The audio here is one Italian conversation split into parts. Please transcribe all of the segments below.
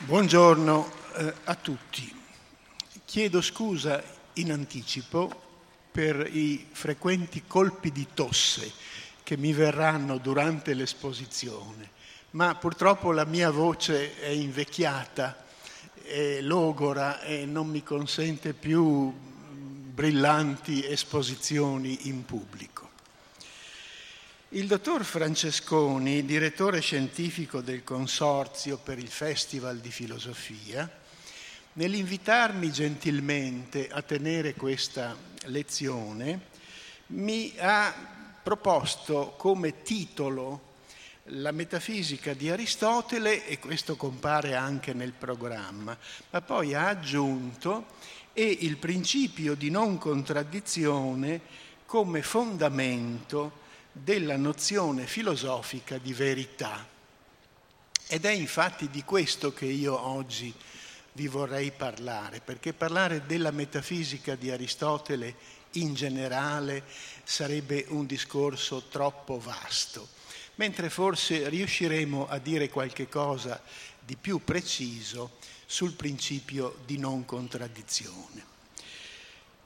Buongiorno eh, a tutti. Chiedo scusa in anticipo per i frequenti colpi di tosse che mi verranno durante l'esposizione, ma purtroppo la mia voce è invecchiata, è logora e non mi consente più brillanti esposizioni in pubblico. Il dottor Francesconi, direttore scientifico del Consorzio per il Festival di Filosofia, nell'invitarmi gentilmente a tenere questa lezione, mi ha proposto come titolo la metafisica di Aristotele, e questo compare anche nel programma, ma poi ha aggiunto e il principio di non contraddizione come fondamento della nozione filosofica di verità. Ed è infatti di questo che io oggi vi vorrei parlare, perché parlare della metafisica di Aristotele in generale sarebbe un discorso troppo vasto, mentre forse riusciremo a dire qualche cosa di più preciso sul principio di non contraddizione.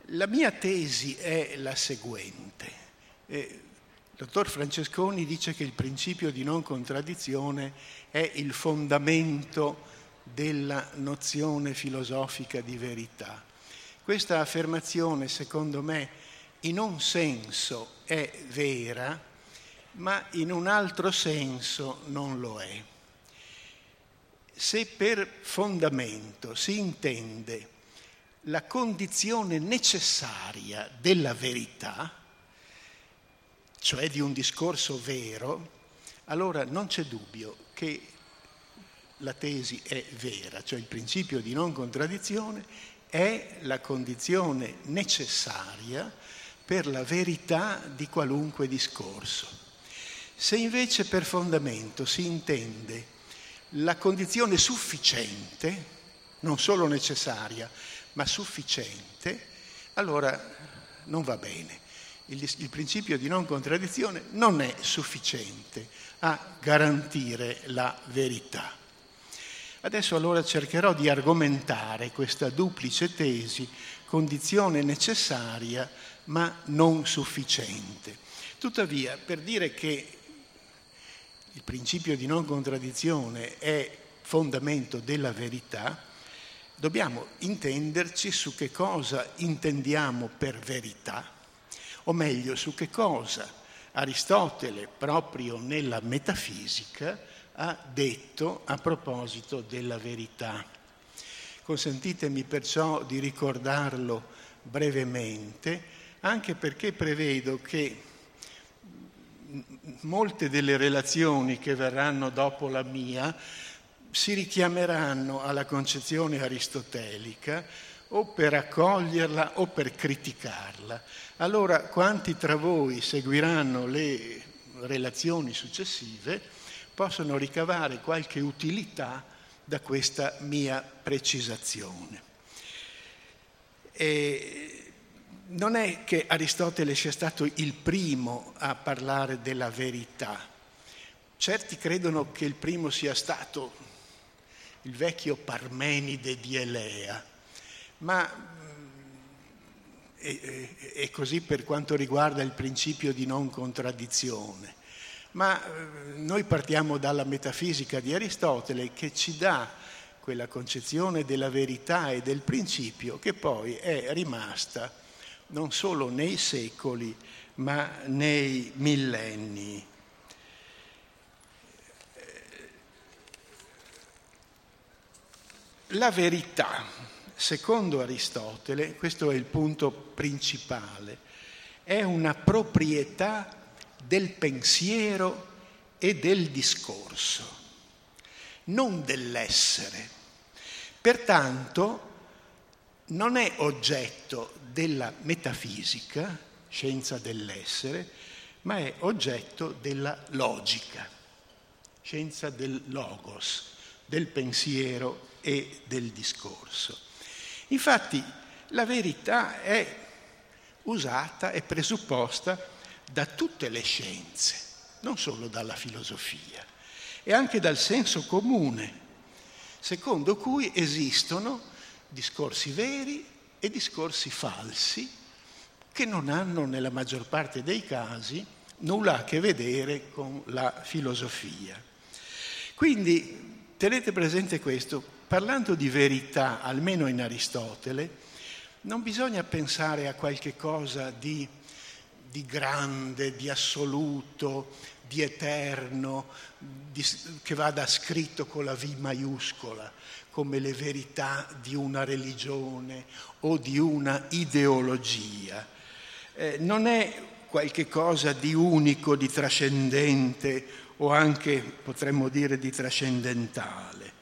La mia tesi è la seguente. Eh, il dottor Francesconi dice che il principio di non contraddizione è il fondamento della nozione filosofica di verità. Questa affermazione, secondo me, in un senso è vera, ma in un altro senso non lo è. Se per fondamento si intende la condizione necessaria della verità, cioè di un discorso vero, allora non c'è dubbio che la tesi è vera, cioè il principio di non contraddizione è la condizione necessaria per la verità di qualunque discorso. Se invece per fondamento si intende la condizione sufficiente, non solo necessaria, ma sufficiente, allora non va bene il, il principio di non contraddizione non è sufficiente a garantire la verità. Adesso allora cercherò di argomentare questa duplice tesi, condizione necessaria ma non sufficiente. Tuttavia, per dire che il principio di non contraddizione è fondamento della verità, dobbiamo intenderci su che cosa intendiamo per verità o meglio su che cosa Aristotele, proprio nella metafisica, ha detto a proposito della verità. Consentitemi perciò di ricordarlo brevemente, anche perché prevedo che molte delle relazioni che verranno dopo la mia si richiameranno alla concezione aristotelica o per accoglierla o per criticarla. Allora quanti tra voi seguiranno le relazioni successive possono ricavare qualche utilità da questa mia precisazione. E non è che Aristotele sia stato il primo a parlare della verità. Certi credono che il primo sia stato il vecchio Parmenide di Elea, ma e, così per quanto riguarda il principio di non contraddizione. Ma eh, noi partiamo dalla metafisica di Aristotele che ci dà quella concezione della verità e del principio che poi è rimasta non solo nei secoli ma nei millenni. La verità secondo Aristotele, questo è il punto principale, è una proprietà del pensiero e del discorso, non dell'essere. Pertanto non è oggetto della metafisica, scienza dell'essere, ma è oggetto della logica, scienza del logos, del pensiero e del discorso. Infatti la verità è usata e presupposta da tutte le scienze, non solo dalla filosofia, e anche dal senso comune. secondo cui esistono discorsi veri e discorsi falsi che non hanno nella maggior parte dei casi nulla a che vedere con la filosofia. Quindi tenete presente questo, parlando di verità, almeno in Aristotele, non bisogna pensare a qualche cosa di, di grande, di assoluto, di eterno, di, che vada scritto con la V maiuscola, come le verità di una religione o di una ideologia. Eh, non è qualche cosa di unico, di trascendente o anche, potremmo dire, di trascendentale.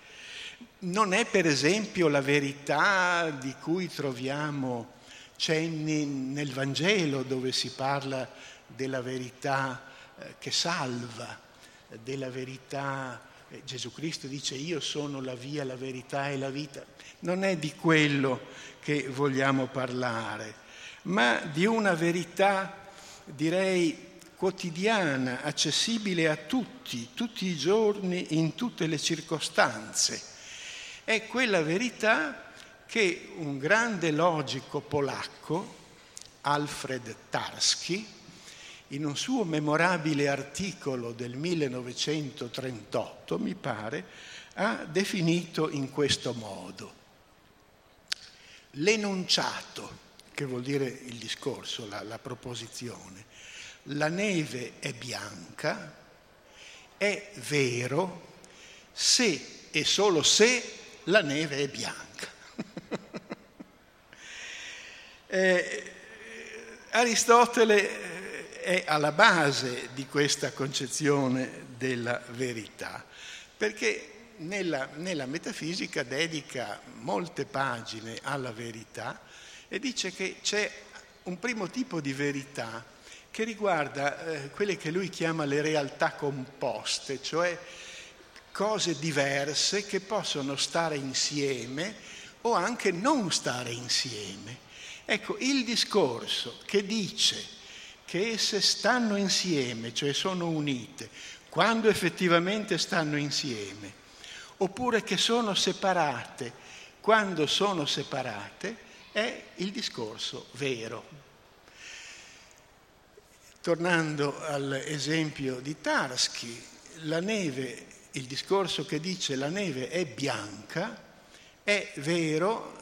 Non è per esempio la verità di cui troviamo cenni nel Vangelo dove si parla della verità eh, che salva, della verità eh, Gesù Cristo dice io sono la via, la verità e la vita. Non è di quello che vogliamo parlare, ma di una verità direi quotidiana, accessibile a tutti, tutti i giorni, in tutte le circostanze. È quella verità che un grande logico polacco, Alfred Tarski, in un suo memorabile articolo del 1938, mi pare, ha definito in questo modo. L'enunciato che vuol dire il discorso, la, la proposizione. La neve è bianca, è vero se e solo se la neve è bianca. eh, Aristotele è alla base di questa concezione della verità, perché nella, nella metafisica dedica molte pagine alla verità e dice che c'è un primo tipo di verità che riguarda eh, quelle che lui chiama le realtà composte, cioè cose diverse che possono stare insieme o anche non stare insieme. Ecco, il discorso che dice che esse stanno insieme, cioè sono unite, quando effettivamente stanno insieme, oppure che sono separate, quando sono separate, è il discorso vero. Tornando all'esempio di Tarski, la neve, il discorso che dice la neve è bianca, è vero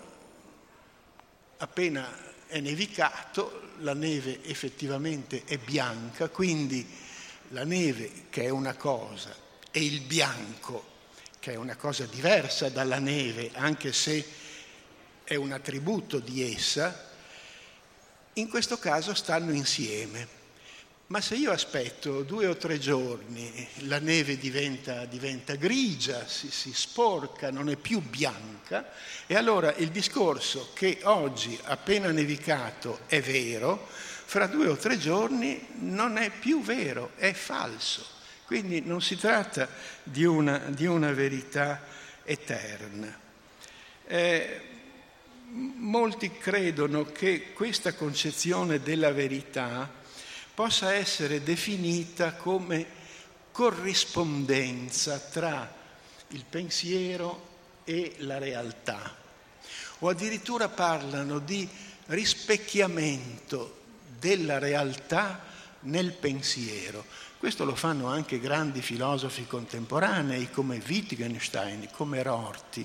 appena è nevicato, la neve effettivamente è bianca, quindi la neve che è una cosa e il bianco che è una cosa diversa dalla neve, anche se è un attributo di essa, in questo caso stanno insieme. Ma se io aspetto due o tre giorni, la neve diventa, diventa grigia, si, si, sporca, non è più bianca, e allora il discorso che oggi, appena nevicato, è vero, fra due o tre giorni non è più vero, è falso. Quindi non si tratta di una, di una verità eterna. Eh, molti credono che questa concezione della verità possa essere definita come corrispondenza tra il pensiero e la realtà, o addirittura parlano di rispecchiamento della realtà nel pensiero. Questo lo fanno anche grandi filosofi contemporanei come Wittgenstein, come Rorty.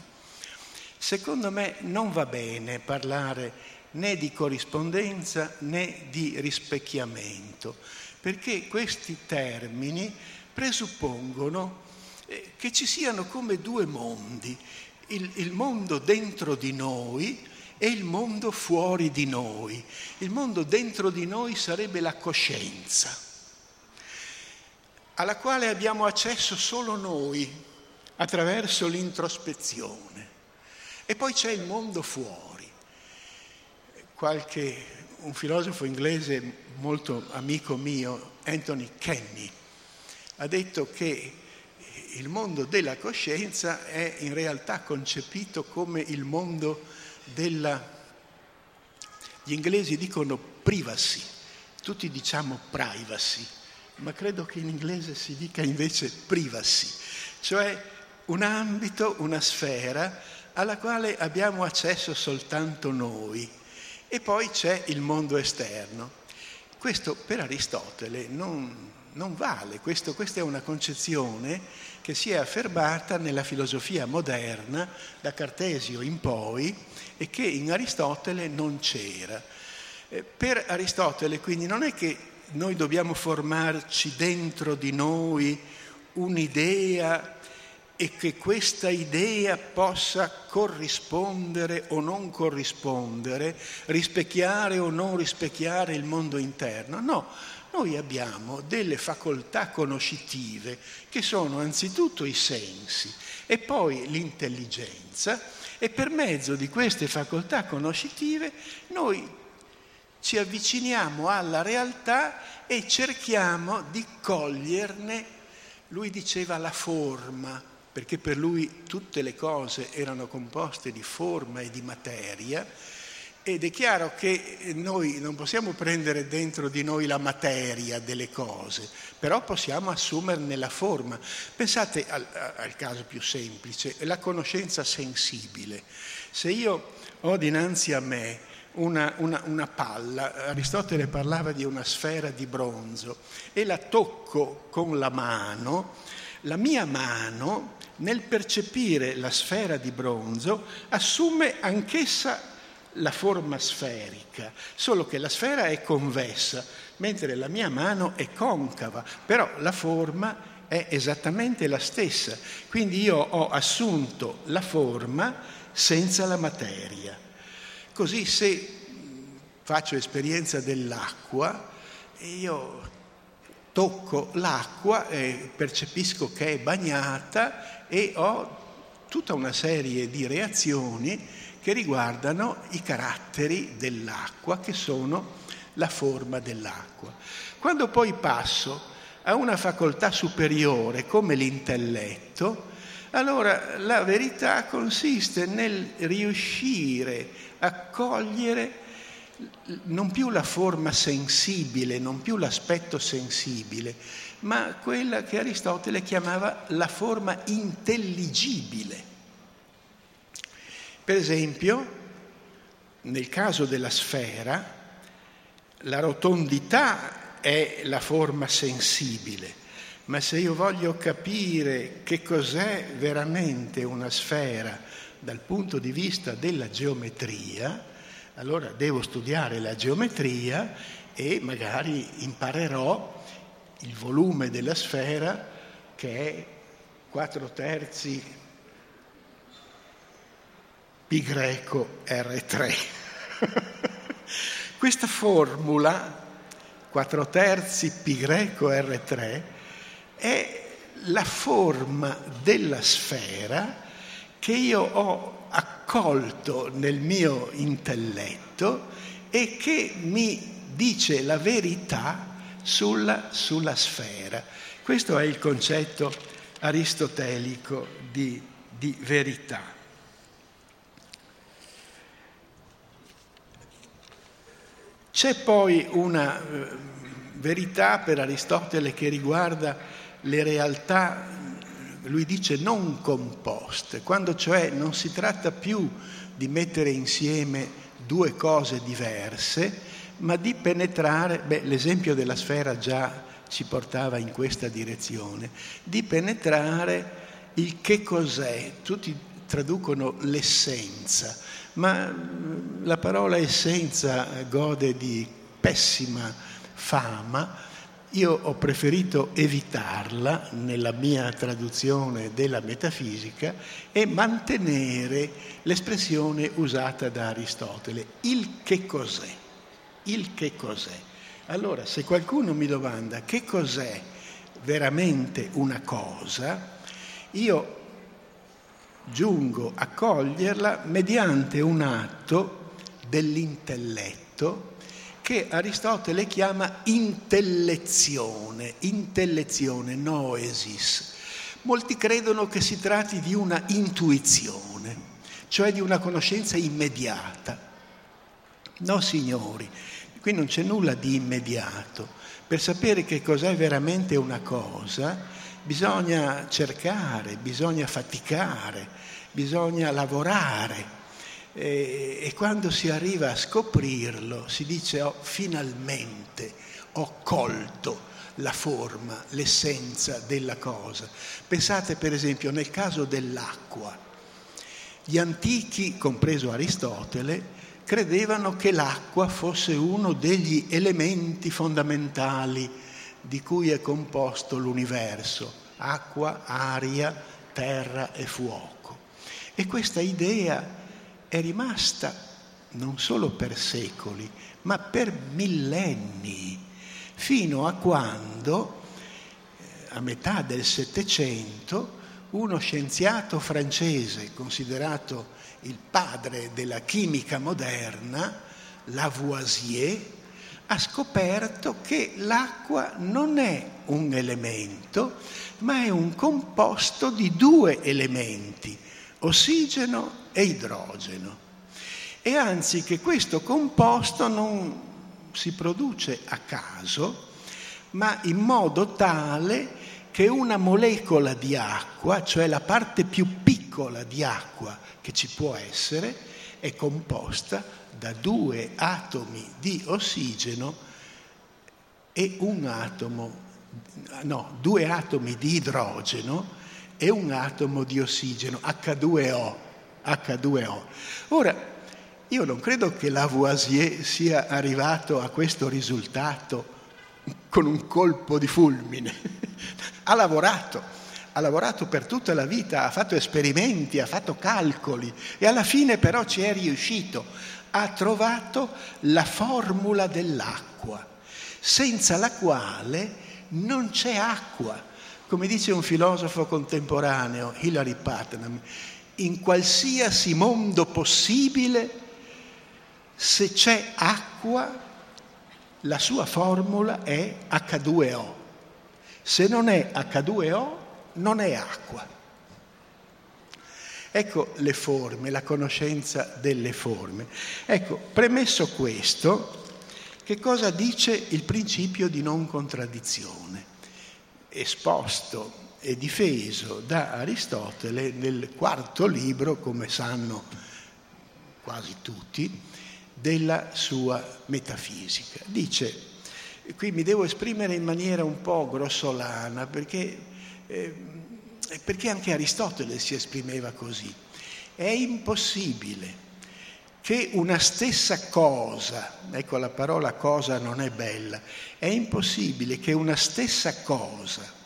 Secondo me non va bene parlare né di corrispondenza né di rispecchiamento, perché questi termini presuppongono eh, che ci siano come due mondi, il, il mondo dentro di noi e il mondo fuori di noi. Il mondo dentro di noi sarebbe la coscienza, alla quale abbiamo accesso solo noi attraverso l'introspezione. E poi c'è il mondo fuori. Qualche, un filosofo inglese molto amico mio, Anthony Kenny, ha detto che il mondo della coscienza è in realtà concepito come il mondo della... Gli inglesi dicono privacy, tutti diciamo privacy, ma credo che in inglese si dica invece privacy, cioè un ambito, una sfera alla quale abbiamo accesso soltanto noi e poi c'è il mondo esterno. Questo per Aristotele non, non vale, Questo, questa è una concezione che si è affermata nella filosofia moderna da Cartesio in poi e che in Aristotele non c'era. Eh, per Aristotele quindi non è che noi dobbiamo formarci dentro di noi un'idea e che questa idea possa corrispondere o non corrispondere, rispecchiare o non rispecchiare il mondo interno. No, noi abbiamo delle facoltà conoscitive che sono anzitutto i sensi e poi l'intelligenza e per mezzo di queste facoltà conoscitive noi ci avviciniamo alla realtà e cerchiamo di coglierne, lui diceva, la forma, perché per lui tutte le cose erano composte di forma e di materia, ed è chiaro che noi non possiamo prendere dentro di noi la materia delle cose, però possiamo assumerne la forma. Pensate al, al, caso più semplice, la conoscenza sensibile. Se io ho dinanzi a me una, una, una palla, Aristotele parlava di una sfera di bronzo, e la tocco con la mano, la mia mano nel percepire la sfera di bronzo assume anch'essa la forma sferica, solo che la sfera è convessa, mentre la mia mano è concava, però la forma è esattamente la stessa. Quindi io ho assunto la forma senza la materia. Così se faccio esperienza dell'acqua, io tocco l'acqua e percepisco che è bagnata e ho tutta una serie di reazioni che riguardano i caratteri dell'acqua, che sono la forma dell'acqua. Quando poi passo a una facoltà superiore come l'intelletto, allora la verità consiste nel riuscire a cogliere non più la forma sensibile, non più l'aspetto sensibile, ma quella che Aristotele chiamava la forma intelligibile. Per esempio, nel caso della sfera, la rotondità è la forma sensibile, ma se io voglio capire che cos'è veramente una sfera dal punto di vista della geometria, allora devo studiare la geometria e magari imparerò il volume della sfera che è 4 terzi pi greco R3. Questa formula 4 terzi pi greco R3 è la forma della sfera che io ho accolto nel mio intelletto e che mi dice la verità sulla, sulla sfera. Questo è il concetto aristotelico di, di verità. C'è poi una eh, verità per Aristotele che riguarda le realtà lui dice non composte, quando cioè non si tratta più di mettere insieme due cose diverse, ma di penetrare, beh, l'esempio della sfera già ci portava in questa direzione, di penetrare il che cos'è, tutti traducono l'essenza, ma mm, la parola essenza gode di pessima fama io ho preferito evitarla nella mia traduzione della metafisica e mantenere l'espressione usata da Aristotele, il che cos'è, il che cos'è. Allora, se qualcuno mi domanda che cos'è veramente una cosa, io giungo a coglierla mediante un atto dell'intelletto che Aristotele chiama intellezione, intellezione, noesis. Molti credono che si tratti di una intuizione, cioè di una conoscenza immediata. No, signori, qui non c'è nulla di immediato. Per sapere che cos'è veramente una cosa, bisogna cercare, bisogna faticare, bisogna lavorare. E, e quando si arriva a scoprirlo si dice oh, finalmente ho colto la forma, l'essenza della cosa. Pensate per esempio nel caso dell'acqua. Gli antichi, compreso Aristotele, credevano che l'acqua fosse uno degli elementi fondamentali di cui è composto l'universo, acqua, aria, terra e fuoco. E questa idea è rimasta non solo per secoli, ma per millenni, fino a quando, eh, a metà del Settecento, uno scienziato francese considerato il padre della chimica moderna, Lavoisier, ha scoperto che l'acqua non è un elemento, ma è un composto di due elementi, ossigeno e idrogeno. E anzi che questo composto non si produce a caso, ma in modo tale che una molecola di acqua, cioè la parte più piccola di acqua che ci può essere, è composta da due atomi di ossigeno e un atomo, no, due atomi di idrogeno e un atomo di ossigeno, H2O. H2O. Ora, io non credo che Lavoisier sia arrivato a questo risultato con un colpo di fulmine. ha lavorato, ha lavorato per tutta la vita, ha fatto esperimenti, ha fatto calcoli e alla fine però ci è riuscito. Ha trovato la formula dell'acqua, senza la quale non c'è acqua. Come dice un filosofo contemporaneo, Hilary Putnam, in qualsiasi mondo possibile, se c'è acqua, la sua formula è H2O. Se non è H2O, non è acqua. Ecco le forme, la conoscenza delle forme. Ecco, premesso questo, che cosa dice il principio di non contraddizione? Esposto e difeso da Aristotele nel quarto libro, come sanno quasi tutti, della sua metafisica. Dice, qui mi devo esprimere in maniera un po' grossolana perché, eh, perché anche Aristotele si esprimeva così. È impossibile che una stessa cosa, ecco la parola cosa non è bella, è impossibile che una stessa cosa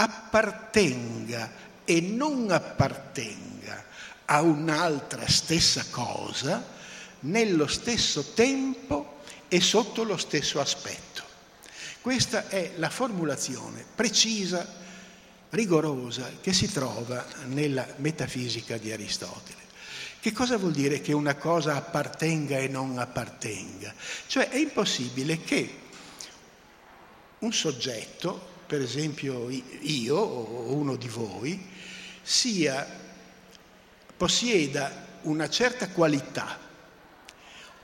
appartenga e non appartenga a un'altra stessa cosa nello stesso tempo e sotto lo stesso aspetto. Questa è la formulazione precisa, rigorosa che si trova nella metafisica di Aristotele. Che cosa vuol dire che una cosa appartenga e non appartenga? Cioè è impossibile che un soggetto, per esempio io o uno di voi, sia, possieda una certa qualità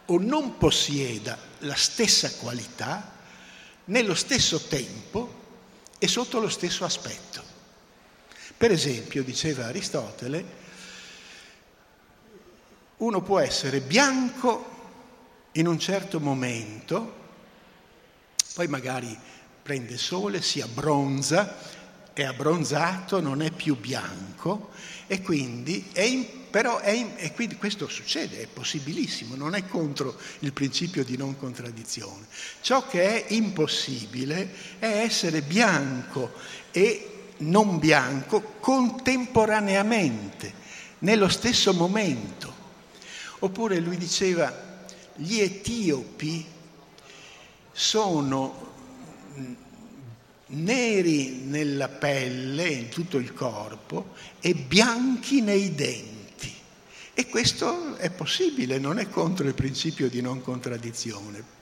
o non possieda la stessa qualità nello stesso tempo e sotto lo stesso aspetto. Per esempio, diceva Aristotele, uno può essere bianco in un certo momento, poi magari prende sole, si abbronza, è abbronzato, non è più bianco e quindi è in però è, e quindi questo succede, è possibilissimo, non è contro il principio di non contraddizione. Ciò che è impossibile è essere bianco e non bianco contemporaneamente, nello stesso momento. Oppure lui diceva, gli etiopi sono neri nella pelle, in tutto il corpo, e bianchi nei denti. E questo è possibile, non è contro il principio di non contraddizione.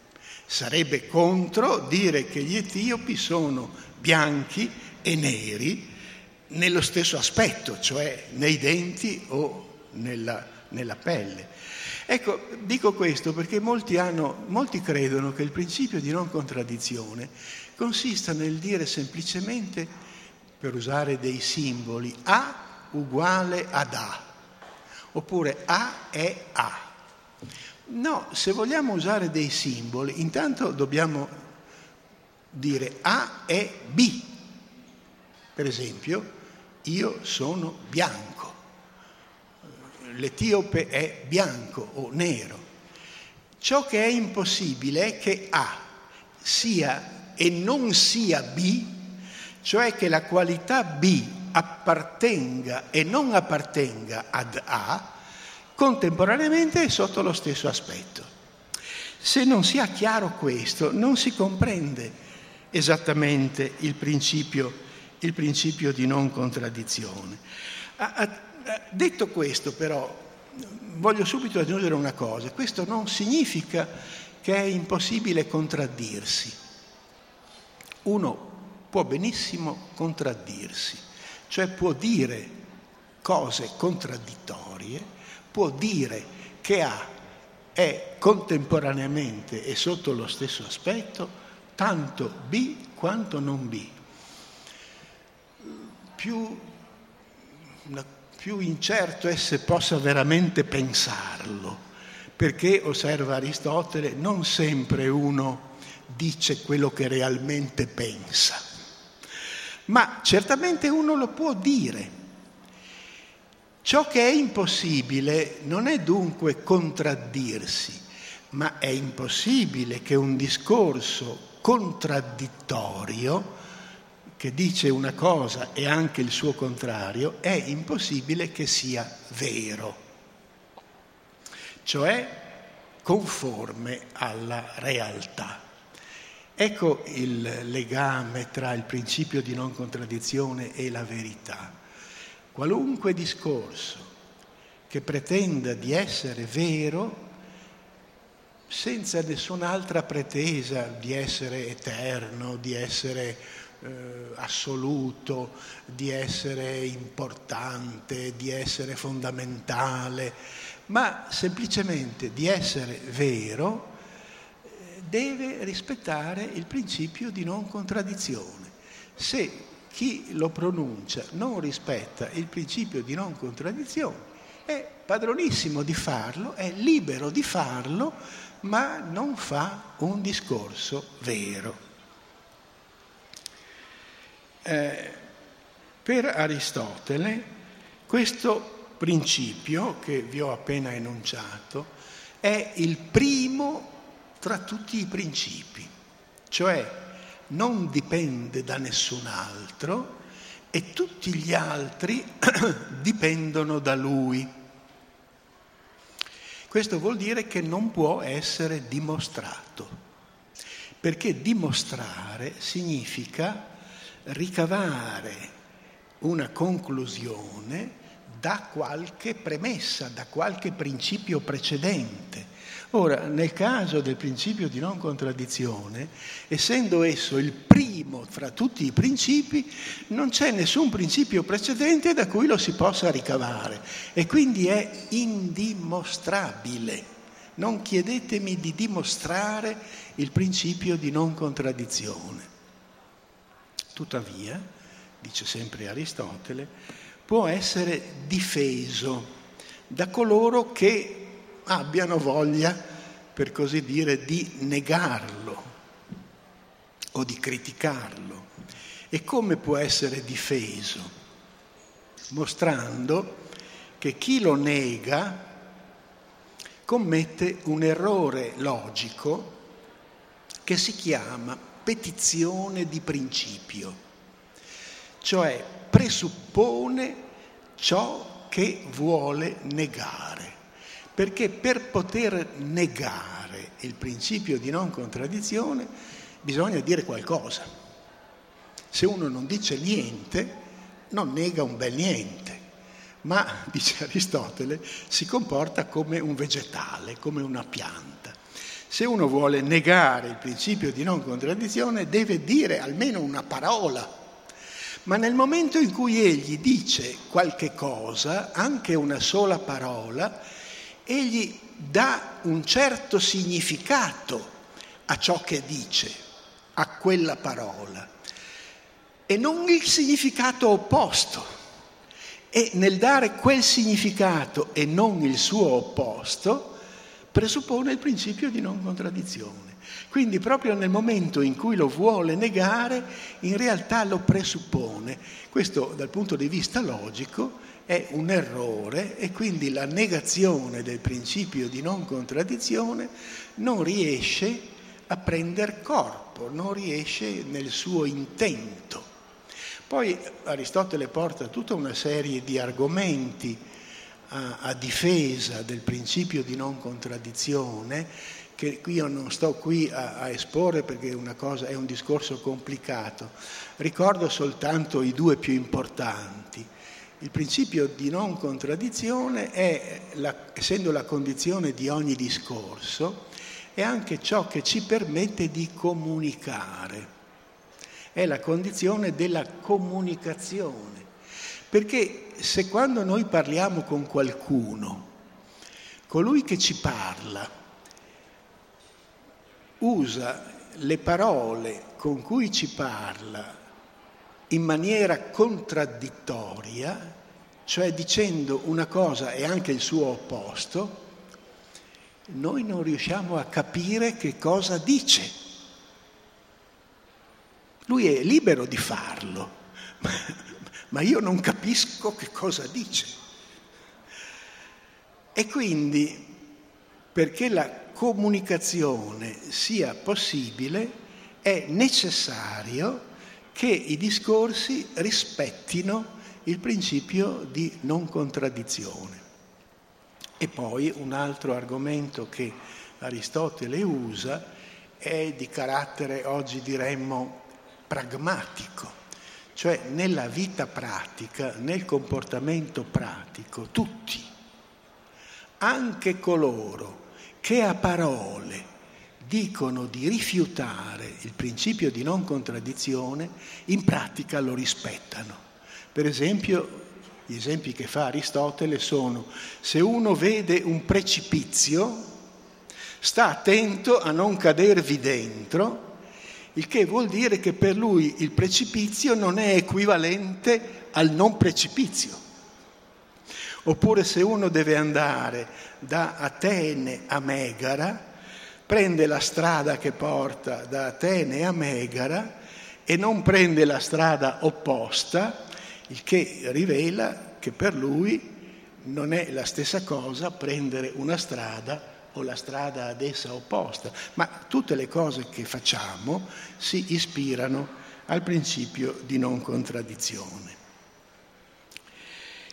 Sarebbe contro dire che gli etiopi sono bianchi e neri nello stesso aspetto, cioè nei denti o nella, nella pelle. Ecco, dico questo perché molti, hanno, molti credono che il principio di non contraddizione consista nel dire semplicemente per usare dei simboli, A uguale ad A, oppure A è A. No, se vogliamo usare dei simboli, intanto dobbiamo dire A è B. Per esempio, io sono bianco, l'etiope è bianco o nero. Ciò che è impossibile è che A sia e non sia B, cioè che la qualità B appartenga e non appartenga ad A, contemporaneamente e sotto lo stesso aspetto. Se non si ha chiaro questo, non si comprende esattamente il principio, il principio di non contraddizione. Detto questo, però, voglio subito aggiungere una cosa. Questo non significa che è impossibile contraddirsi. Uno può benissimo contraddirsi, cioè può dire cose contraddittorie, può dire che A è contemporaneamente e sotto lo stesso aspetto tanto B quanto non B. Più, più incerto è se possa veramente pensarlo, perché, osserva Aristotele, non sempre uno dice quello che realmente pensa, ma certamente uno lo può dire. Ciò che è impossibile non è dunque contraddirsi, ma è impossibile che un discorso contraddittorio che dice una cosa e anche il suo contrario, è impossibile che sia vero, cioè conforme alla realtà. Ecco il legame tra il principio di non contraddizione e la verità. Qualunque discorso che pretenda di essere vero senza nessun'altra pretesa di essere eterno, di essere eh, assoluto, di essere importante, di essere fondamentale, ma semplicemente di essere vero, deve rispettare il principio di non contraddizione. Se chi lo pronuncia non rispetta il principio di non contraddizione, è padronissimo di farlo, è libero di farlo, ma non fa un discorso vero. Eh, per Aristotele questo principio che vi ho appena enunciato è il primo tra tutti i principi, cioè non dipende da nessun altro e tutti gli altri dipendono da lui. Questo vuol dire che non può essere dimostrato, perché dimostrare significa ricavare una conclusione da qualche premessa, da qualche principio precedente. Ora, nel caso del principio di non contraddizione, essendo esso il primo fra tutti i principi, non c'è nessun principio precedente da cui lo si possa ricavare e quindi è indimostrabile. Non chiedetemi di dimostrare il principio di non contraddizione. Tuttavia, dice sempre Aristotele, può essere difeso da coloro che abbiano voglia, per così dire, di negarlo o di criticarlo. E come può essere difeso? Mostrando che chi lo nega commette un errore logico che si chiama petizione di principio, cioè presuppone ciò che vuole negare perché per poter negare il principio di non contraddizione bisogna dire qualcosa. Se uno non dice niente, non nega un bel niente, ma, dice Aristotele, si comporta come un vegetale, come una pianta. Se uno vuole negare il principio di non contraddizione, deve dire almeno una parola. Ma nel momento in cui egli dice qualche cosa, anche una sola parola, egli dà un certo significato a ciò che dice, a quella parola. e non il significato opposto. E nel dare quel significato e non il suo opposto, presuppone il principio di non contraddizione. Quindi proprio nel momento in cui lo vuole negare, in realtà lo presuppone. Questo dal punto di vista logico è un errore e quindi la negazione del principio di non contraddizione non riesce a prendere corpo, non riesce nel suo intento. Poi Aristotele porta tutta una serie di argomenti a, a difesa del principio di non contraddizione che io non sto qui a, a esporre perché è, cosa, è un discorso complicato. Ricordo soltanto i due più importanti. Il principio di non contraddizione è, la, essendo la condizione di ogni discorso, è anche ciò che ci permette di comunicare. È la condizione della comunicazione. Perché se quando noi parliamo con qualcuno, colui che ci parla usa le parole con cui ci parla in maniera contraddittoria, cioè dicendo una cosa e anche il suo opposto, noi non riusciamo a capire che cosa dice. Lui è libero di farlo, ma io non capisco che cosa dice. E quindi, perché la comunicazione sia possibile, è necessario che i discorsi rispettino il principio di non contraddizione. E poi un altro argomento che Aristotele usa è di carattere, oggi diremmo, pragmatico, cioè nella vita pratica, nel comportamento pratico, tutti, anche coloro che a parole dicono di rifiutare il principio di non contraddizione, in pratica lo rispettano. Per esempio, gli esempi che fa Aristotele sono se uno vede un precipizio, sta attento a non cadervi dentro, il che vuol dire che per lui il precipizio non è equivalente al non precipizio. Oppure se uno deve andare da Atene a Megara, prende la strada che porta da Atene a Megara e non prende la strada opposta, il che rivela che per lui non è la stessa cosa prendere una strada o la strada ad essa opposta, ma tutte le cose che facciamo si ispirano al principio di non contraddizione.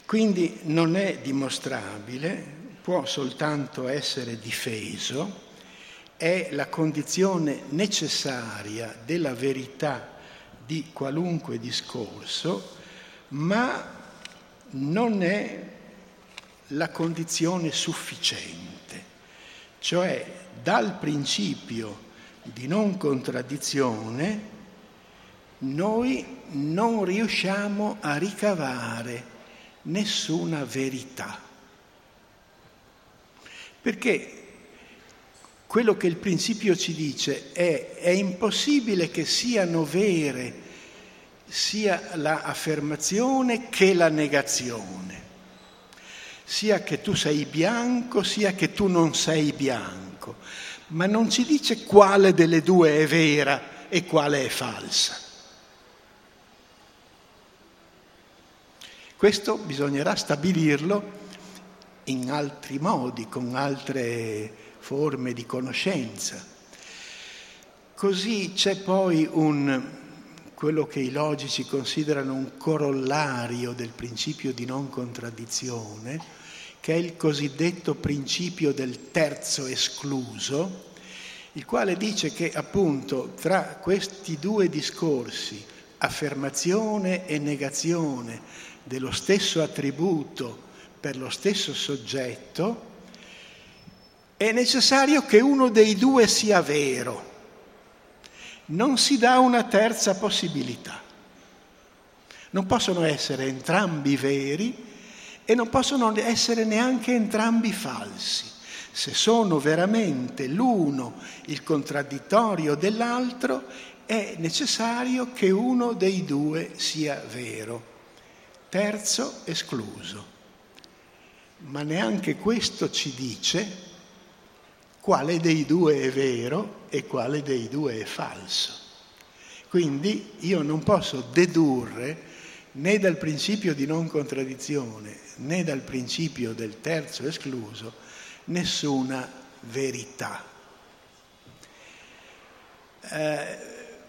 Quindi non è dimostrabile, può soltanto essere difeso, è la condizione necessaria della verità di qualunque discorso, ma non è la condizione sufficiente. Cioè dal principio di non contraddizione noi non riusciamo a ricavare nessuna verità. Perché quello che il principio ci dice è è impossibile che siano vere sia l'affermazione che la negazione, sia che tu sei bianco, sia che tu non sei bianco, ma non ci dice quale delle due è vera e quale è falsa. Questo bisognerà stabilirlo in altri modi, con altre forme di conoscenza. Così c'è poi un, quello che i logici considerano un corollario del principio di non contraddizione, che è il cosiddetto principio del terzo escluso, il quale dice che appunto tra questi due discorsi, affermazione e negazione, dello stesso attributo per lo stesso soggetto, è necessario che uno dei due sia vero. Non si dà una terza possibilità. Non possono essere entrambi veri e non possono essere neanche entrambi falsi. Se sono veramente l'uno il contraddittorio dell'altro, è necessario che uno dei due sia vero, terzo escluso. Ma neanche questo ci dice quale dei due è vero e quale dei due è falso. Quindi io non posso dedurre né dal principio di non contraddizione né dal principio del terzo escluso nessuna verità. Eh,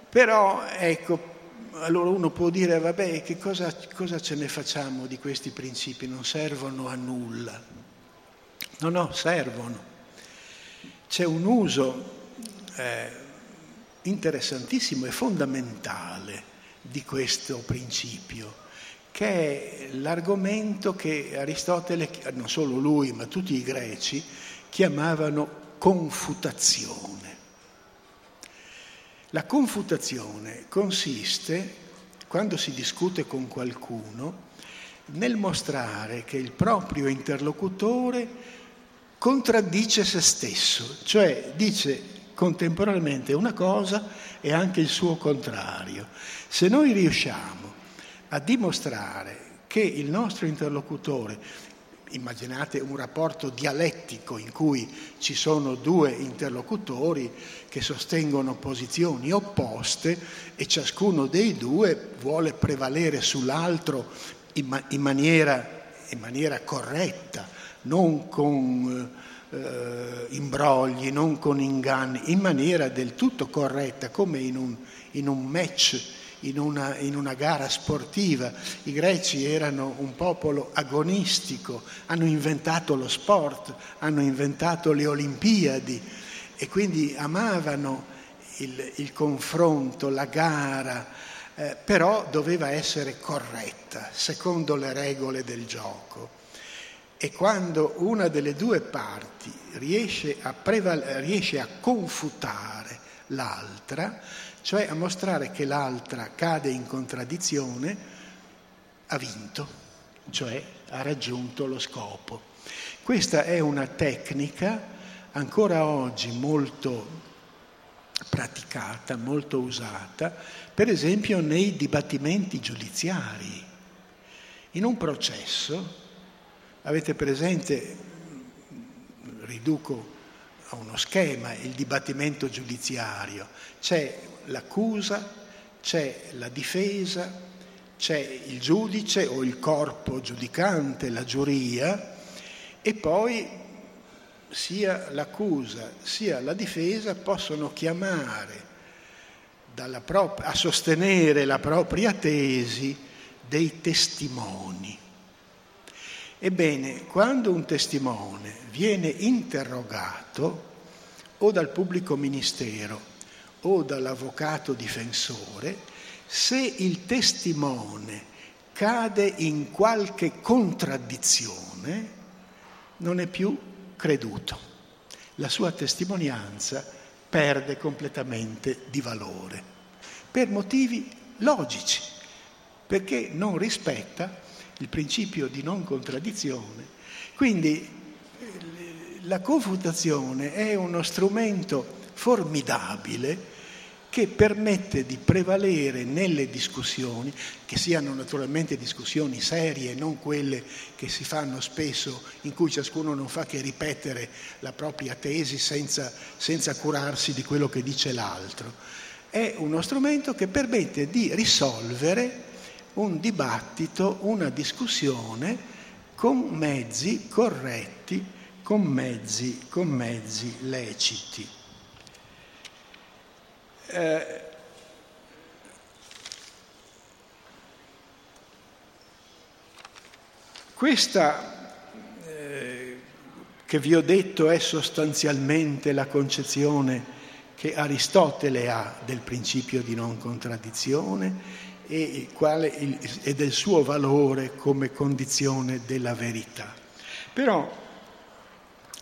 però ecco, allora uno può dire, vabbè, che cosa, cosa, ce ne facciamo di questi principi? Non servono a nulla. No, no, servono. C'è un uso eh, interessantissimo e fondamentale di questo principio, che è l'argomento che Aristotele, non solo lui, ma tutti i greci, chiamavano confutazione. La confutazione consiste, quando si discute con qualcuno, nel mostrare che il proprio interlocutore contraddice se stesso, cioè dice contemporaneamente una cosa e anche il suo contrario. Se noi riusciamo a dimostrare che il nostro interlocutore immaginate un rapporto dialettico in cui ci sono due interlocutori che sostengono posizioni opposte e ciascuno dei due vuole prevalere sull'altro in, ma- in, maniera, in maniera, corretta, non con eh, imbrogli, non con inganni, in maniera del tutto corretta, come in un, in un match in una, in una, gara sportiva. I greci erano un popolo agonistico, hanno inventato lo sport, hanno inventato le Olimpiadi e quindi amavano il, il confronto, la gara, eh, però doveva essere corretta, secondo le regole del gioco. E quando una delle due parti riesce a, preval- riesce a confutare l'altra, cioè a mostrare che l'altra cade in contraddizione, ha vinto, cioè ha raggiunto lo scopo. Questa è una tecnica ancora oggi molto praticata, molto usata, per esempio nei dibattimenti giudiziari. In un processo, avete presente, riduco a uno schema, il dibattimento giudiziario, c'è l'accusa, c'è la difesa, c'è il giudice o il corpo giudicante, la giuria, e poi sia l'accusa sia la difesa possono chiamare prop- a sostenere la propria tesi dei testimoni. Ebbene, quando un testimone viene interrogato o dal pubblico ministero o dall'avvocato difensore, se il testimone cade in qualche contraddizione, non è più creduto. La sua testimonianza perde completamente di valore, per motivi logici, perché non rispetta il principio di non contraddizione. Quindi la confutazione è uno strumento formidabile che permette di prevalere nelle discussioni, che siano naturalmente discussioni serie, non quelle che si fanno spesso in cui ciascuno non fa che ripetere la propria tesi senza, senza curarsi di quello che dice l'altro. È uno strumento che permette di risolvere un dibattito, una discussione con mezzi corretti, con mezzi, con mezzi leciti. Eh, questa eh, che vi ho detto è sostanzialmente la concezione che Aristotele ha del principio di non contraddizione e, quale, e del suo valore come condizione della verità. Però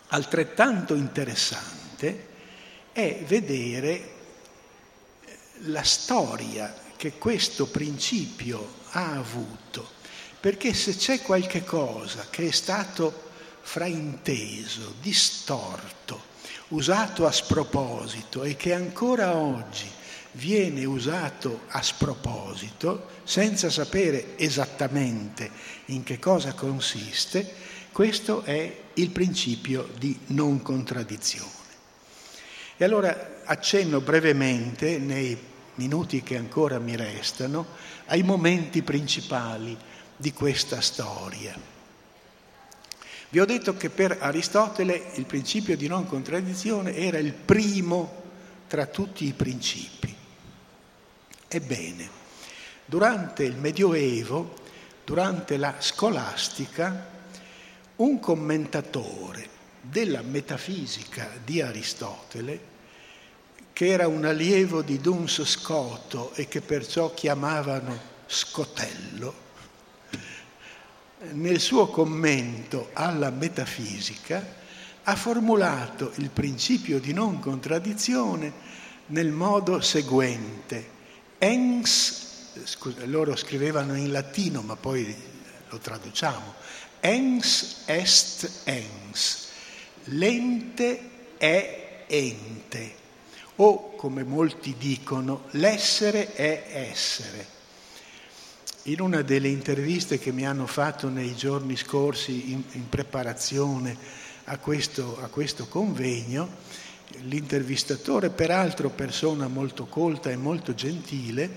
altrettanto interessante è vedere la storia che questo principio ha avuto, perché se c'è qualche cosa che è stato frainteso, distorto, usato a sproposito e che ancora oggi viene usato a sproposito, senza sapere esattamente in che cosa consiste, questo è il principio di non contraddizione. E allora accenno brevemente, nei minuti che ancora mi restano, ai momenti principali di questa storia. Vi ho detto che per Aristotele il principio di non contraddizione era il primo tra tutti i principi. Ebbene, durante il Medioevo, durante la scolastica, un commentatore della metafisica di Aristotele, che era un allievo di Duns Scoto e che perciò chiamavano Scotello, nel suo commento alla metafisica ha formulato il principio di non contraddizione nel modo seguente. Ens, scusa, loro scrivevano in latino, ma poi lo traduciamo. Ens est ens, l'ente è ente, o come molti dicono, l'essere è essere. In una delle interviste che mi hanno fatto nei giorni scorsi in, in preparazione a questo, a questo convegno, l'intervistatore, peraltro persona molto colta e molto gentile,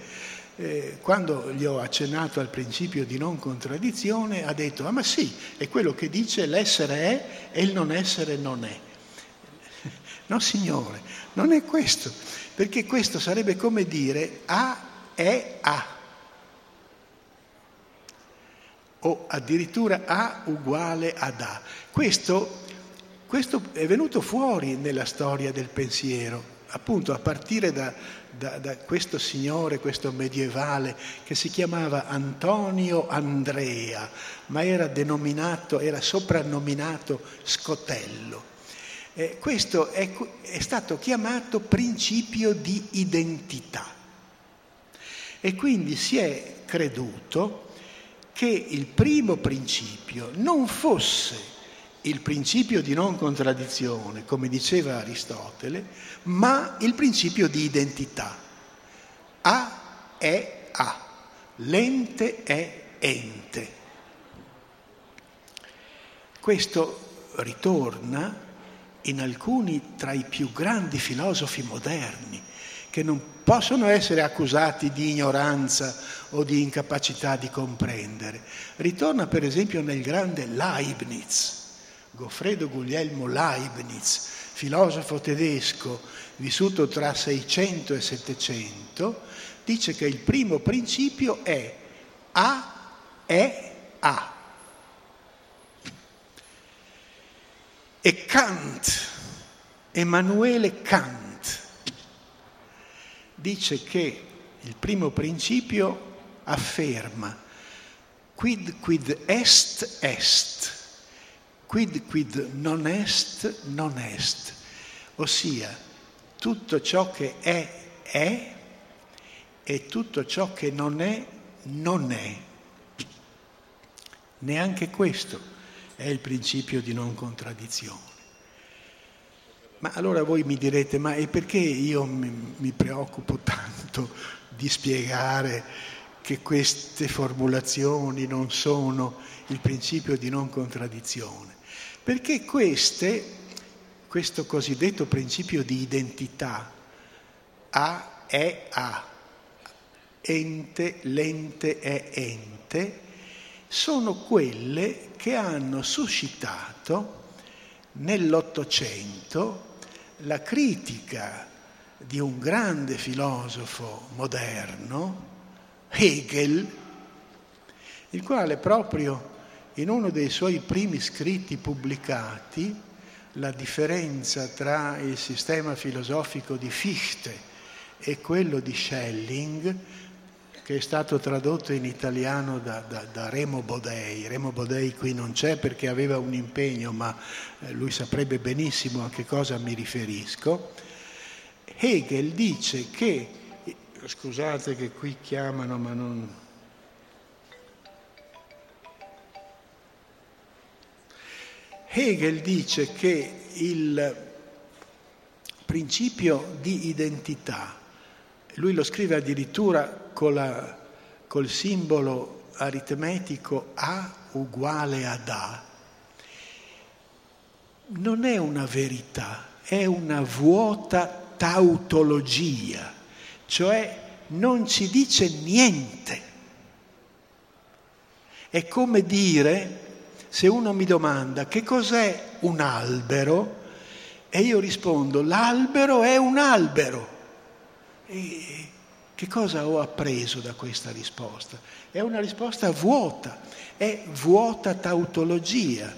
eh, quando gli ho accennato al principio di non contraddizione, ha detto, ah ma sì, è quello che dice l'essere è e il non essere non è. No signore, non è questo, perché questo sarebbe come dire A è A, o addirittura A uguale ad A. Questo questo è venuto fuori nella storia del pensiero, appunto a partire da, da, da questo signore, questo medievale che si chiamava Antonio Andrea, ma era denominato, era soprannominato Scotello. Eh, questo è, è stato chiamato principio di identità e quindi si è creduto che il primo principio non fosse il principio di non contraddizione, come diceva Aristotele, ma il principio di identità. A è A, l'ente è ente. Questo ritorna in alcuni tra i più grandi filosofi moderni, che non possono essere accusati di ignoranza o di incapacità di comprendere. Ritorna per esempio nel grande Leibniz Goffredo Guglielmo Leibniz, filosofo tedesco vissuto tra 600 e 700, dice che il primo principio è A è A. E Kant, Emanuele Kant, dice che il primo principio afferma quid quid est est quid quid non est non est, ossia tutto ciò che è è e tutto ciò che non è non è. Neanche questo è il principio di non contraddizione. Ma allora voi mi direte, ma e perché io mi, mi preoccupo tanto di spiegare che queste formulazioni non sono il principio di non contraddizione? Perché queste, questo cosiddetto principio di identità, A è A, ente, l'ente è ente, sono quelle che hanno suscitato nell'Ottocento la critica di un grande filosofo moderno, Hegel, il quale proprio in uno dei suoi primi scritti pubblicati, la differenza tra il sistema filosofico di Fichte e quello di Schelling, che è stato tradotto in italiano da, da, da, Remo Bodei. Remo Bodei qui non c'è perché aveva un impegno, ma eh, lui saprebbe benissimo a che cosa mi riferisco. Hegel dice che, scusate che qui chiamano ma non, Hegel dice che il principio di identità lui lo scrive addirittura la, col simbolo aritmetico A uguale ad A, non è una verità, è una vuota tautologia, cioè non ci dice niente. È come dire, se uno mi domanda che cos'è un albero, e io rispondo, l'albero è un albero. E che cosa ho appreso da questa risposta? È una risposta vuota, è vuota tautologia.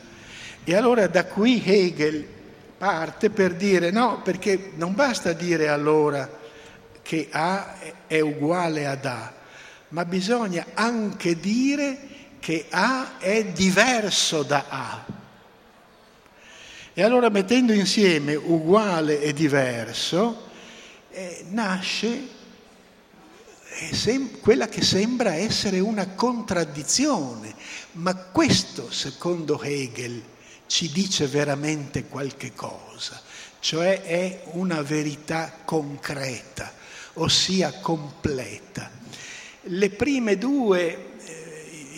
E allora da qui Hegel parte per dire no, perché non basta dire allora che A è uguale ad A, ma bisogna anche dire che A è diverso da A. E allora mettendo insieme uguale e diverso, eh, nasce eh, sem- quella che sembra essere una contraddizione, ma questo, secondo Hegel, ci dice veramente qualche cosa, cioè è una verità concreta, ossia completa. Le prime due,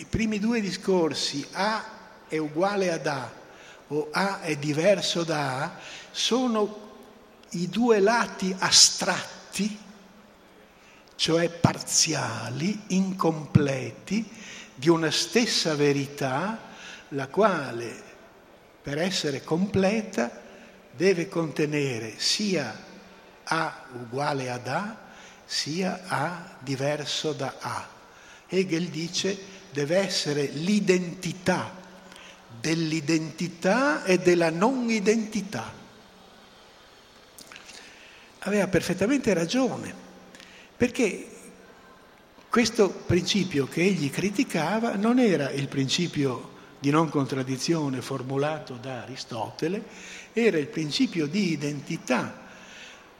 primi due discorsi, A è uguale ad A o A è diverso da A, sono i due lati astratti, cioè parziali, incompleti, di una stessa verità, la quale per essere completa deve contenere sia A uguale ad A, sia A diverso da A. Hegel dice deve essere l'identità dell'identità e della non identità. Aveva perfettamente ragione, perché questo principio che egli criticava non era il principio di non contraddizione formulato da Aristotele era il principio di identità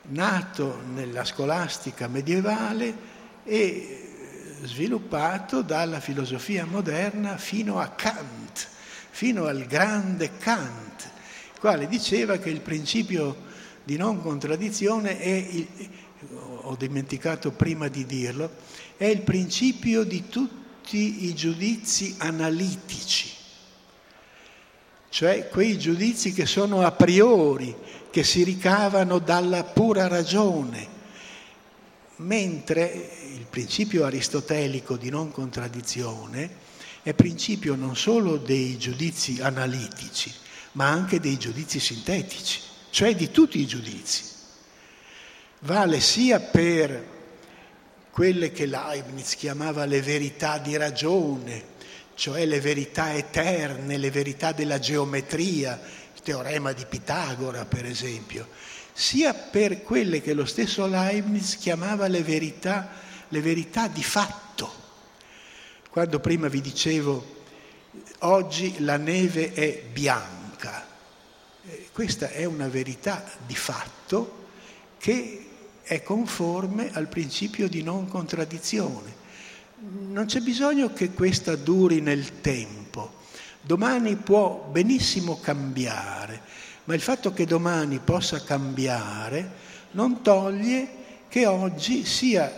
nato nella scolastica medievale e sviluppato dalla filosofia moderna fino a Kant, fino al grande Kant, il quale diceva che il principio di non contraddizione è, il, ho dimenticato prima di dirlo, è il principio di tutti i giudizi analitici cioè quei giudizi che sono a priori, che si ricavano dalla pura ragione, mentre il principio aristotelico di non contraddizione è principio non solo dei giudizi analitici, ma anche dei giudizi sintetici, cioè di tutti i giudizi. Vale sia per quelle che Leibniz chiamava le verità di ragione, cioè le verità eterne, le verità della geometria, il teorema di Pitagora per esempio, sia per quelle che lo stesso Leibniz chiamava le verità, le verità di fatto. Quando prima vi dicevo oggi la neve è bianca, eh, questa è una verità di fatto che è conforme al principio di non contraddizione non c'è bisogno che questa duri nel tempo. Domani può benissimo cambiare, ma il fatto che domani possa cambiare non toglie che oggi sia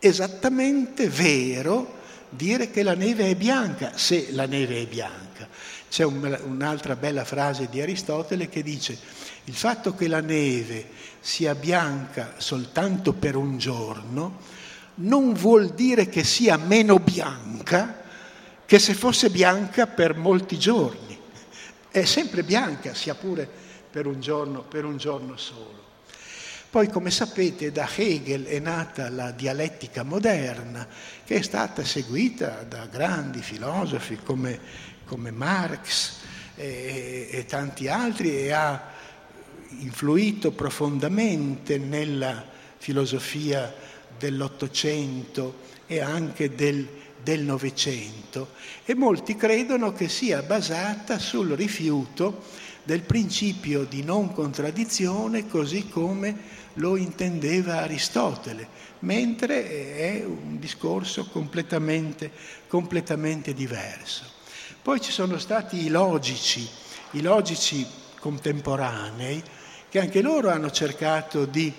esattamente vero dire che la neve è bianca, se la neve è bianca. C'è un, un'altra bella frase di Aristotele che dice il fatto che la neve sia bianca soltanto per un giorno non vuol dire che sia meno bianca che se fosse bianca per molti giorni. È sempre bianca, sia pure per un giorno, per un giorno solo. Poi, come sapete, da Hegel è nata la dialettica moderna, che è stata seguita da grandi filosofi come, come Marx e, e tanti altri e ha influito profondamente nella filosofia dell'Ottocento e anche del, del Novecento e molti credono che sia basata sul rifiuto del principio di non contraddizione così come lo intendeva Aristotele, mentre è un discorso completamente, completamente diverso. Poi ci sono stati i logici, i logici contemporanei, che anche loro hanno cercato di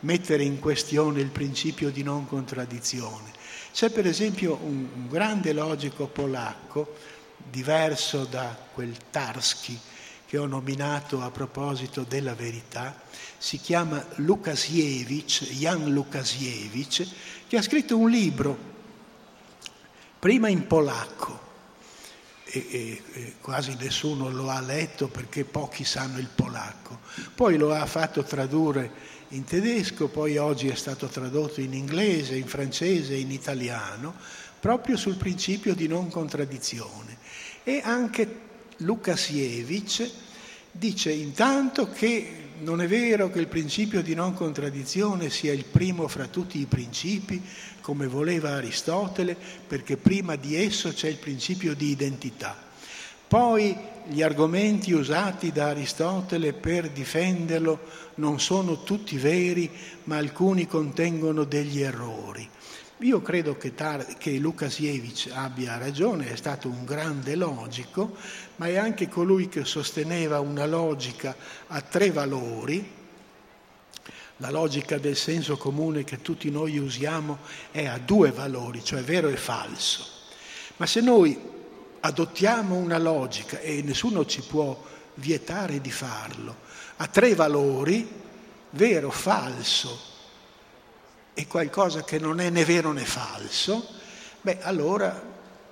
mettere in questione il principio di non contraddizione. C'è per esempio un, un grande logico polacco, diverso da quel Tarski che ho nominato a proposito della verità, si chiama Lukasiewicz, Jan Lukasiewicz, che ha scritto un libro, prima in polacco, e, e, e, quasi nessuno lo ha letto perché pochi sanno il polacco, poi lo ha fatto tradurre in tedesco, poi oggi è stato tradotto in inglese, in francese, in italiano, proprio sul principio di non contraddizione. E anche Lukasiewicz dice intanto che non è vero che il principio di non contraddizione sia il primo fra tutti i principi, come voleva Aristotele, perché prima di esso c'è il principio di identità. Poi gli argomenti usati da Aristotele per difenderlo non sono tutti veri, ma alcuni contengono degli errori. Io credo che, Tar- che Lukasiewicz abbia ragione, è stato un grande logico, ma è anche colui che sosteneva una logica a tre valori. La logica del senso comune che tutti noi usiamo è a due valori, cioè vero e falso. Ma se noi adottiamo una logica, e nessuno ci può vietare di farlo, a tre valori, vero, falso e qualcosa che non è né vero né falso, beh allora,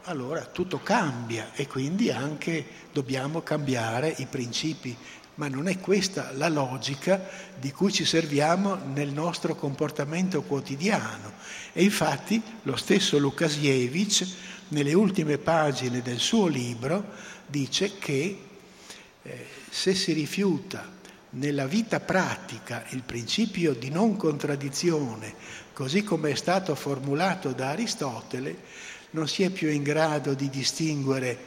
allora tutto cambia e quindi anche dobbiamo cambiare i principi. Ma non è questa la logica di cui ci serviamo nel nostro comportamento quotidiano. E infatti lo stesso Lukasiewicz, nelle ultime pagine del suo libro, dice che eh, se si rifiuta nella vita pratica il principio di non contraddizione, così come è stato formulato da Aristotele, non si è più in grado di distinguere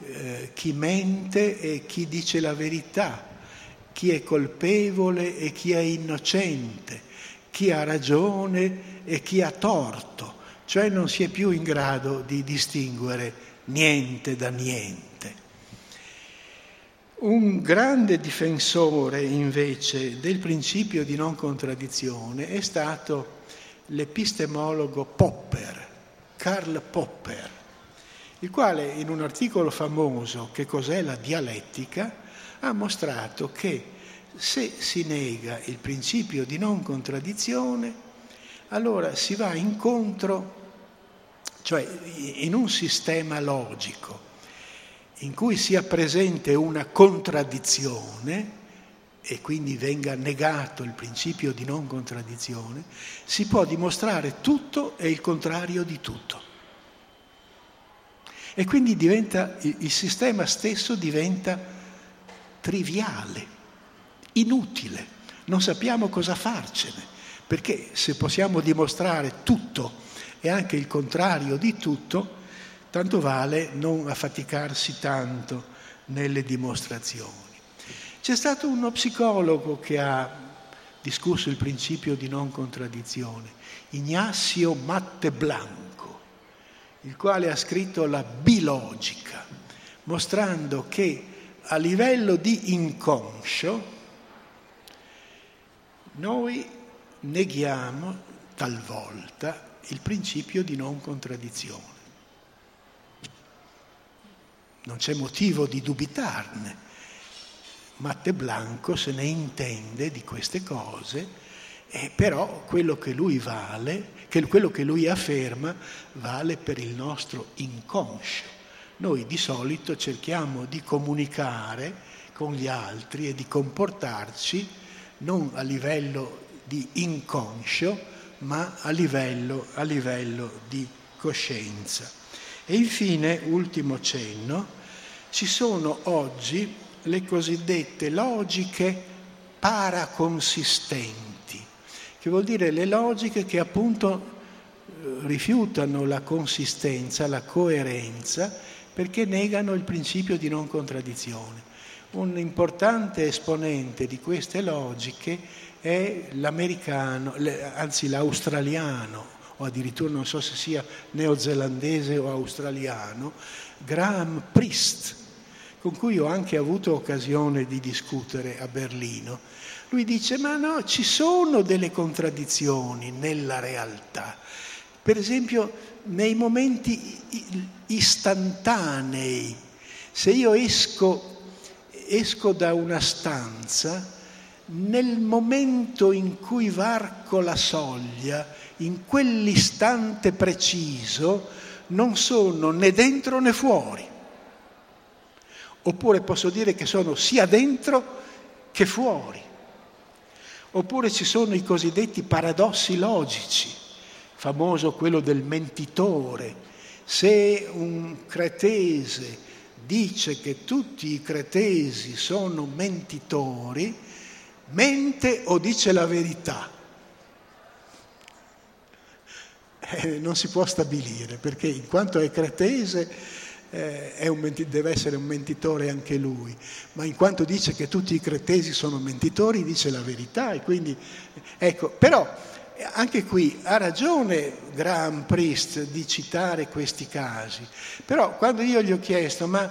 eh, chi mente e chi dice la verità, chi è colpevole e chi è innocente, chi ha ragione e chi ha torto, cioè non si è più in grado di distinguere niente da niente. Un grande difensore invece del principio di non contraddizione è stato l'epistemologo Popper, Karl Popper, il quale in un articolo famoso Che cos'è la dialettica ha mostrato che se si nega il principio di non contraddizione, allora si va incontro, cioè in un sistema logico in cui sia presente una contraddizione e quindi venga negato il principio di non contraddizione, si può dimostrare tutto e il contrario di tutto. E quindi diventa, il sistema stesso diventa triviale, inutile, non sappiamo cosa farcene, perché se possiamo dimostrare tutto e anche il contrario di tutto, tanto vale non affaticarsi tanto nelle dimostrazioni. C'è stato uno psicologo che ha discusso il principio di non contraddizione, Ignazio Matte Blanco, il quale ha scritto la bilogica, mostrando che a livello di inconscio noi neghiamo talvolta il principio di non contraddizione non c'è motivo di dubitarne. Matte Blanco se ne intende di queste cose, eh, però quello che lui vale, che quello che lui afferma, vale per il nostro inconscio. Noi di solito cerchiamo di comunicare con gli altri e di comportarci non a livello di inconscio, ma a livello, a livello di coscienza. E infine, ultimo cenno, ci sono oggi le cosiddette logiche paraconsistenti, che vuol dire le logiche che appunto eh, rifiutano la consistenza, la coerenza, perché negano il principio di non contraddizione. Un importante esponente di queste logiche è l'americano, anzi l'australiano, o addirittura non so se sia neozelandese o australiano, Graham Priest, con cui ho anche avuto occasione di discutere a Berlino. Lui dice, ma no, ci sono delle contraddizioni nella realtà. Per esempio, nei momenti istantanei, se io esco, esco da una stanza, nel momento in cui varco la soglia, in quell'istante preciso, non sono né dentro né fuori. Oppure posso dire che sono sia dentro che fuori. Oppure ci sono i cosiddetti paradossi logici, famoso quello del mentitore. Se un cretese dice che tutti i cretesi sono mentitori, mente o dice la verità? Eh, non si può stabilire perché in quanto è cretese eh, menti- deve essere un mentitore anche lui, ma in quanto dice che tutti i cretesi sono mentitori dice la verità e quindi ecco, però anche qui ha ragione Graham Priest di citare questi casi, però quando io gli ho chiesto ma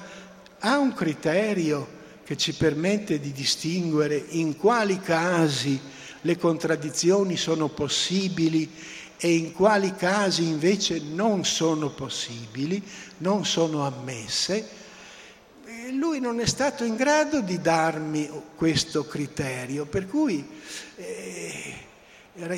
ha un criterio che ci permette di distinguere in quali casi le contraddizioni sono possibili e in quali casi invece non sono possibili, non sono ammesse, lui non è stato in grado di darmi questo criterio, per cui eh,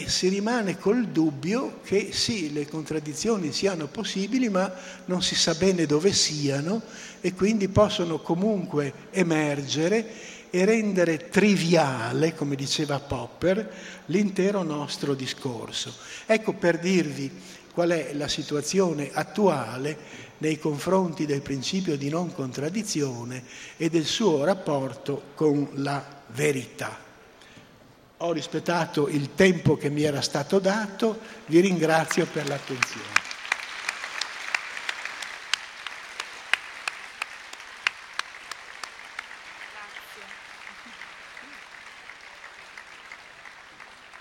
si rimane col dubbio che sì, le contraddizioni siano possibili, ma non si sa bene dove siano e quindi possono comunque emergere e rendere triviale, come diceva Popper, l'intero nostro discorso. Ecco per dirvi qual è la situazione attuale nei confronti del principio di non contraddizione e del suo rapporto con la verità. Ho rispettato il tempo che mi era stato dato, vi ringrazio per l'attenzione.